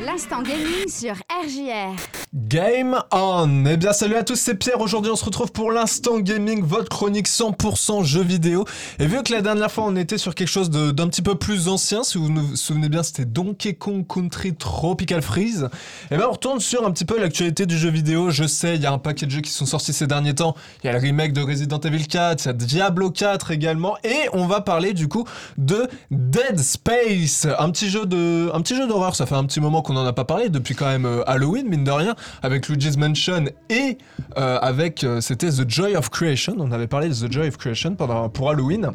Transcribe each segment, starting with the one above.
L'instant gaming sur RJR. Game on Eh bien salut à tous, c'est Pierre. Aujourd'hui on se retrouve pour l'instant gaming, votre chronique 100% jeux vidéo. Et vu que la dernière fois on était sur quelque chose d'un petit peu plus ancien, si vous vous souvenez bien c'était Donkey Kong Country Tropical Freeze. Et bien on retourne sur un petit peu l'actualité du jeu vidéo. Je sais, il y a un paquet de jeux qui sont sortis ces derniers temps. Il y a le remake de Resident Evil 4, il y a Diablo 4 également. Et on va parler du coup de Dead Space, un petit jeu de, un petit jeu d'horreur. Ça fait un petit moment qu'on n'en a pas parlé depuis quand même euh, Halloween, mine de rien, avec Luigi's Mansion et euh, avec, euh, c'était The Joy of Creation. On avait parlé de The Joy of Creation pendant, pour Halloween.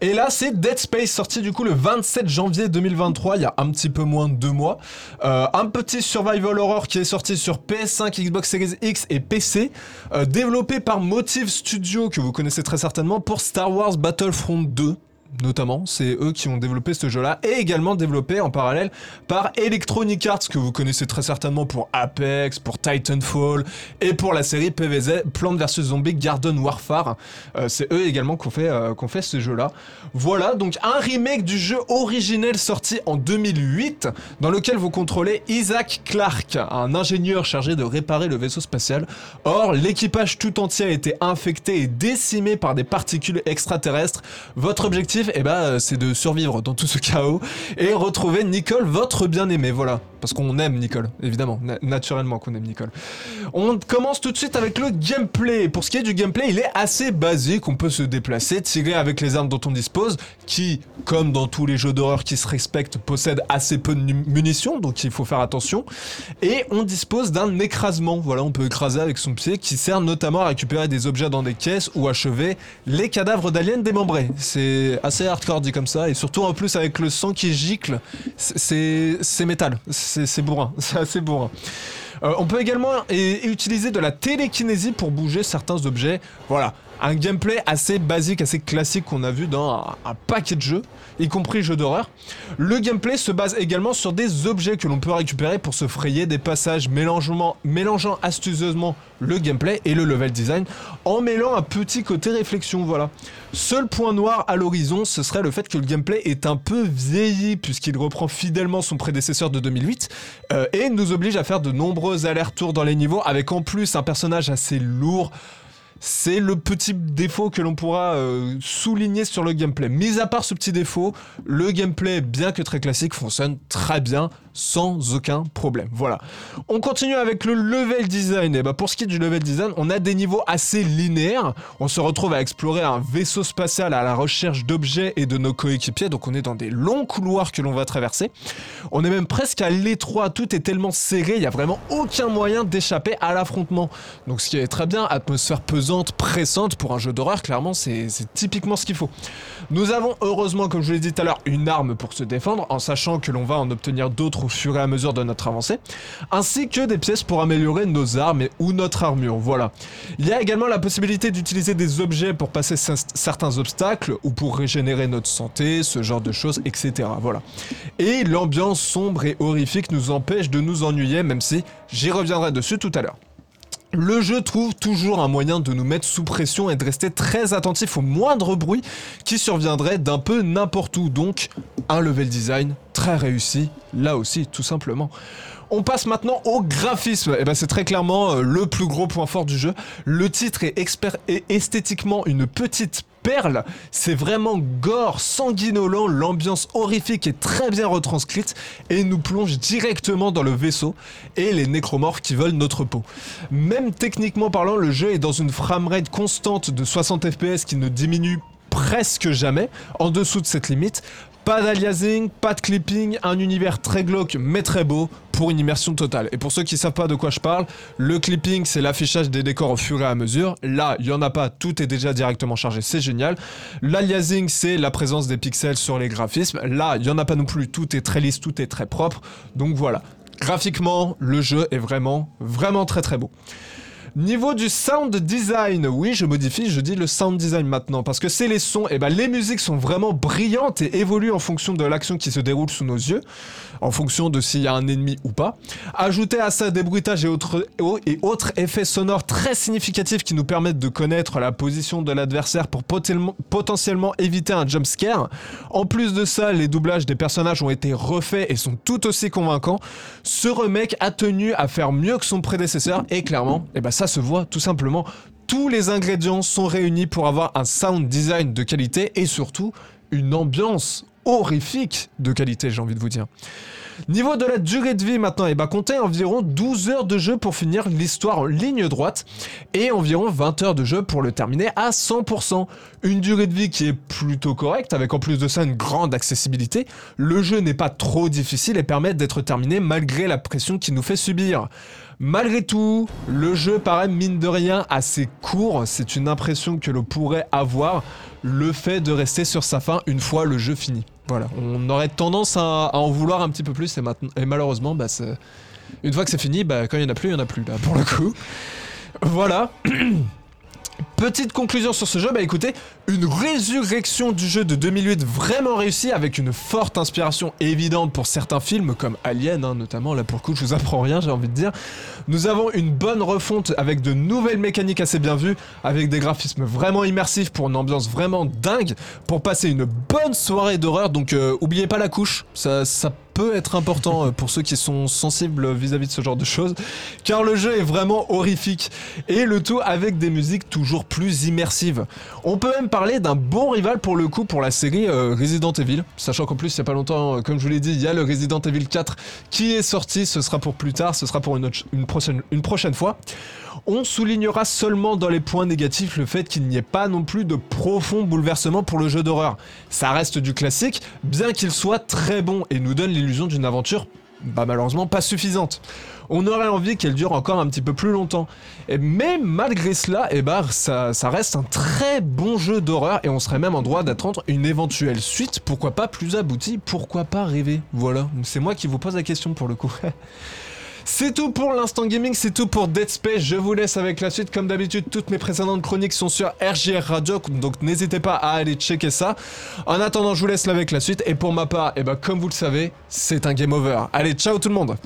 Et là, c'est Dead Space, sorti du coup le 27 janvier 2023, il y a un petit peu moins de deux mois. un petit survival horror qui est sorti sur PS5, Xbox Series X et PC, développé par Motive Studio, que vous connaissez très certainement, pour Star Wars Battlefront 2 notamment, c'est eux qui ont développé ce jeu-là, et également développé en parallèle par Electronic Arts, que vous connaissez très certainement pour Apex, pour Titanfall, et pour la série PvZ, Plants vs Zombies Garden Warfare. Euh, c'est eux également qui ont fait, euh, fait ce jeu-là. Voilà, donc un remake du jeu originel sorti en 2008, dans lequel vous contrôlez Isaac Clarke, un ingénieur chargé de réparer le vaisseau spatial. Or, l'équipage tout entier a été infecté et décimé par des particules extraterrestres. Votre objectif et eh ben, euh, c'est de survivre dans tout ce chaos et retrouver Nicole, votre bien-aimé. Voilà. Parce qu'on aime Nicole, évidemment. naturellement qu'on aime Nicole. On commence tout de suite avec le gameplay. Pour ce qui est du gameplay, il est assez basique. On peut se déplacer, tirer avec les armes dont on dispose, qui, comme dans tous les jeux d'horreur qui se respectent, possèdent assez peu de munitions, donc il faut faire attention. Et on dispose d'un écrasement. Voilà, on peut écraser avec son pied, qui sert notamment à récupérer des objets dans des caisses ou achever les cadavres d'aliens démembrés. C'est assez hardcore dit comme ça, et surtout en plus avec le sang qui gicle, c'est métal, c'est bourrin, c'est assez bourrin. Euh, on peut également utiliser de la télékinésie pour bouger certains objets. Voilà, un gameplay assez basique, assez classique qu'on a vu dans un, paquet de jeux, y compris jeux d'horreur. Le gameplay se base également sur des objets que l'on peut récupérer pour se frayer des passages mélangeant, mélangeant astucieusement le gameplay et le level design en mêlant un petit côté réflexion, voilà. Seul point noir à l'horizon, ce serait le fait que le gameplay est un peu vieilli puisqu'il reprend fidèlement son prédécesseur de 2008 euh, et nous oblige à faire de nombreux allers-retours dans les niveaux avec en plus un personnage assez lourd, c'est le petit défaut que l'on pourra euh, souligner sur le gameplay. Mis à part ce petit défaut, le gameplay, bien que très classique, fonctionne très bien sans aucun problème. Voilà. On continue avec le level design. Et bah pour ce qui est du level design, on a des niveaux assez linéaires. On se retrouve à explorer un vaisseau spatial à la recherche d'objets et de nos coéquipiers. Donc on est dans des longs couloirs que l'on va traverser. On est même presque à l'étroit. Tout est tellement serré, il n'y a vraiment aucun moyen d'échapper à l'affrontement. Donc ce qui est très bien, atmosphère pesante, pressante pour un jeu d'horreur. Clairement, c'est typiquement ce qu'il faut. Nous avons heureusement, comme je l'ai dit tout à l'heure, une arme pour se défendre, en sachant que l'on va en obtenir d'autres au fur et à mesure de notre avancée, ainsi que des pièces pour améliorer nos armes ou notre armure, voilà. Il y a également la possibilité d'utiliser des objets pour passer certains obstacles ou pour régénérer notre santé, ce genre de choses, etc. Voilà. Et l'ambiance sombre et horrifique nous empêche de nous ennuyer, même si j'y reviendrai dessus tout à l'heure. Le jeu trouve toujours un moyen de nous mettre sous pression et de rester très attentif au moindre bruit qui surviendrait d'un peu n'importe où. Donc, un level design très réussi, là aussi, tout simplement. On passe maintenant au graphisme. Et eh ben c'est très clairement euh, le plus gros point fort du jeu. Le titre est, expert et esthétiquement une petite perle. C'est vraiment gore, sanguinolent, l'ambiance horrifique est très bien retranscrite et nous plonge directement dans le vaisseau et les nécromorphes qui veulent notre peau. Même techniquement parlant, le jeu est dans une framerate constante de 60 fps qui ne diminue presque jamais en dessous de cette limite. Pas d'aliasing, pas de clipping, un univers très glauque mais très beau pour une immersion totale. Et pour ceux qui savent pas de quoi je parle, le clipping c'est l'affichage des décors au fur et à mesure. Là, il y en a pas, tout est déjà directement chargé, c'est génial. L'aliasing c'est la présence des pixels sur les graphismes. Là, il y en a pas non plus, tout est très lisse, tout est très propre. Donc voilà. Graphiquement, le jeu est vraiment, vraiment très très beau. Niveau du sound design, oui, je modifie, je dis le sound design maintenant, parce que c'est les sons, et ben les musiques sont vraiment brillantes et évoluent en fonction de l'action qui se déroule sous nos yeux, en fonction de s'il y a un ennemi ou pas. Ajoutez à ça des bruitages et autres, et autres effets sonores très significatifs qui nous permettent de connaître la position de l'adversaire pour potentiellement éviter un jump scare. En plus de ça, les doublages des personnages ont été refaits et sont tout aussi convaincants. Ce remake a tenu à faire mieux que son prédécesseur et clairement, et ben ça se voit tout simplement. Tous les ingrédients sont réunis pour avoir un sound design de qualité et surtout une ambiance horrifique de qualité, j'ai envie de vous dire. Niveau de la durée de vie maintenant, et eh bah ben, comptez environ 12 heures de jeu pour finir l'histoire en ligne droite et environ 20 heures de jeu pour le terminer à 100%. Une durée de vie qui est plutôt correcte avec en plus de ça une grande accessibilité. Le jeu n'est pas trop difficile et permet d'être terminé malgré la pression qu'il nous fait subir. Malgré tout, le jeu paraît mine de rien assez court, c'est une impression que l'on pourrait avoir le fait de rester sur sa fin une fois le jeu fini. Voilà, on aurait tendance à, en vouloir un petit peu plus et, maintenant, et malheureusement, bah, une fois que c'est fini, bah, quand il n'y en a plus, il n'y en a plus là pour le coup. Voilà. Petite conclusion sur ce jeu, bah écoutez, une résurrection du jeu de 2008 vraiment réussie avec une forte inspiration évidente pour certains films comme Alien hein, notamment, là pour le coup je vous apprends rien j'ai envie de dire. Nous avons une bonne refonte avec de nouvelles mécaniques assez bien vues, avec des graphismes vraiment immersifs pour une ambiance vraiment dingue, pour passer une bonne soirée d'horreur, donc euh, oubliez pas la couche, ça, ça peut être important euh, pour ceux qui sont sensibles vis-à-vis de ce genre de choses, car le jeu est vraiment horrifique, et le tout avec des musiques toujours plus immersives. On peut même parler d'un bon rival pour le coup pour la série euh, Resident Evil, sachant qu'en plus il y a pas longtemps, euh, comme je vous l'ai dit, il y a le Resident Evil 4 qui est sorti, ce sera pour plus tard, ce sera pour une, une, prochaine, une prochaine fois. On soulignera seulement dans les points négatifs le fait qu'il n'y ait pas non plus de profond bouleversement pour le jeu d'horreur. Ça reste du classique, bien qu'il soit très bon et nous donne l'illusion d'une aventure bah malheureusement pas suffisante. On aurait envie qu'elle dure encore un petit peu plus longtemps. mais malgré cela, eh bah, ça, ça reste un très bon jeu d'horreur et on serait même en droit d'attendre une éventuelle suite, pourquoi pas plus aboutie, pourquoi pas rêver. Voilà, c'est moi qui vous pose la question pour le coup. C'est tout pour l'instant gaming, c'est tout pour Dead Space. Je vous laisse avec la suite. Comme d'habitude, toutes mes précédentes chroniques sont sur RJR Radio, donc n'hésitez pas à aller checker ça. En attendant, je vous laisse avec la suite. Et pour ma part, eh ben, comme vous le savez, c'est un game over. Allez, ciao tout le monde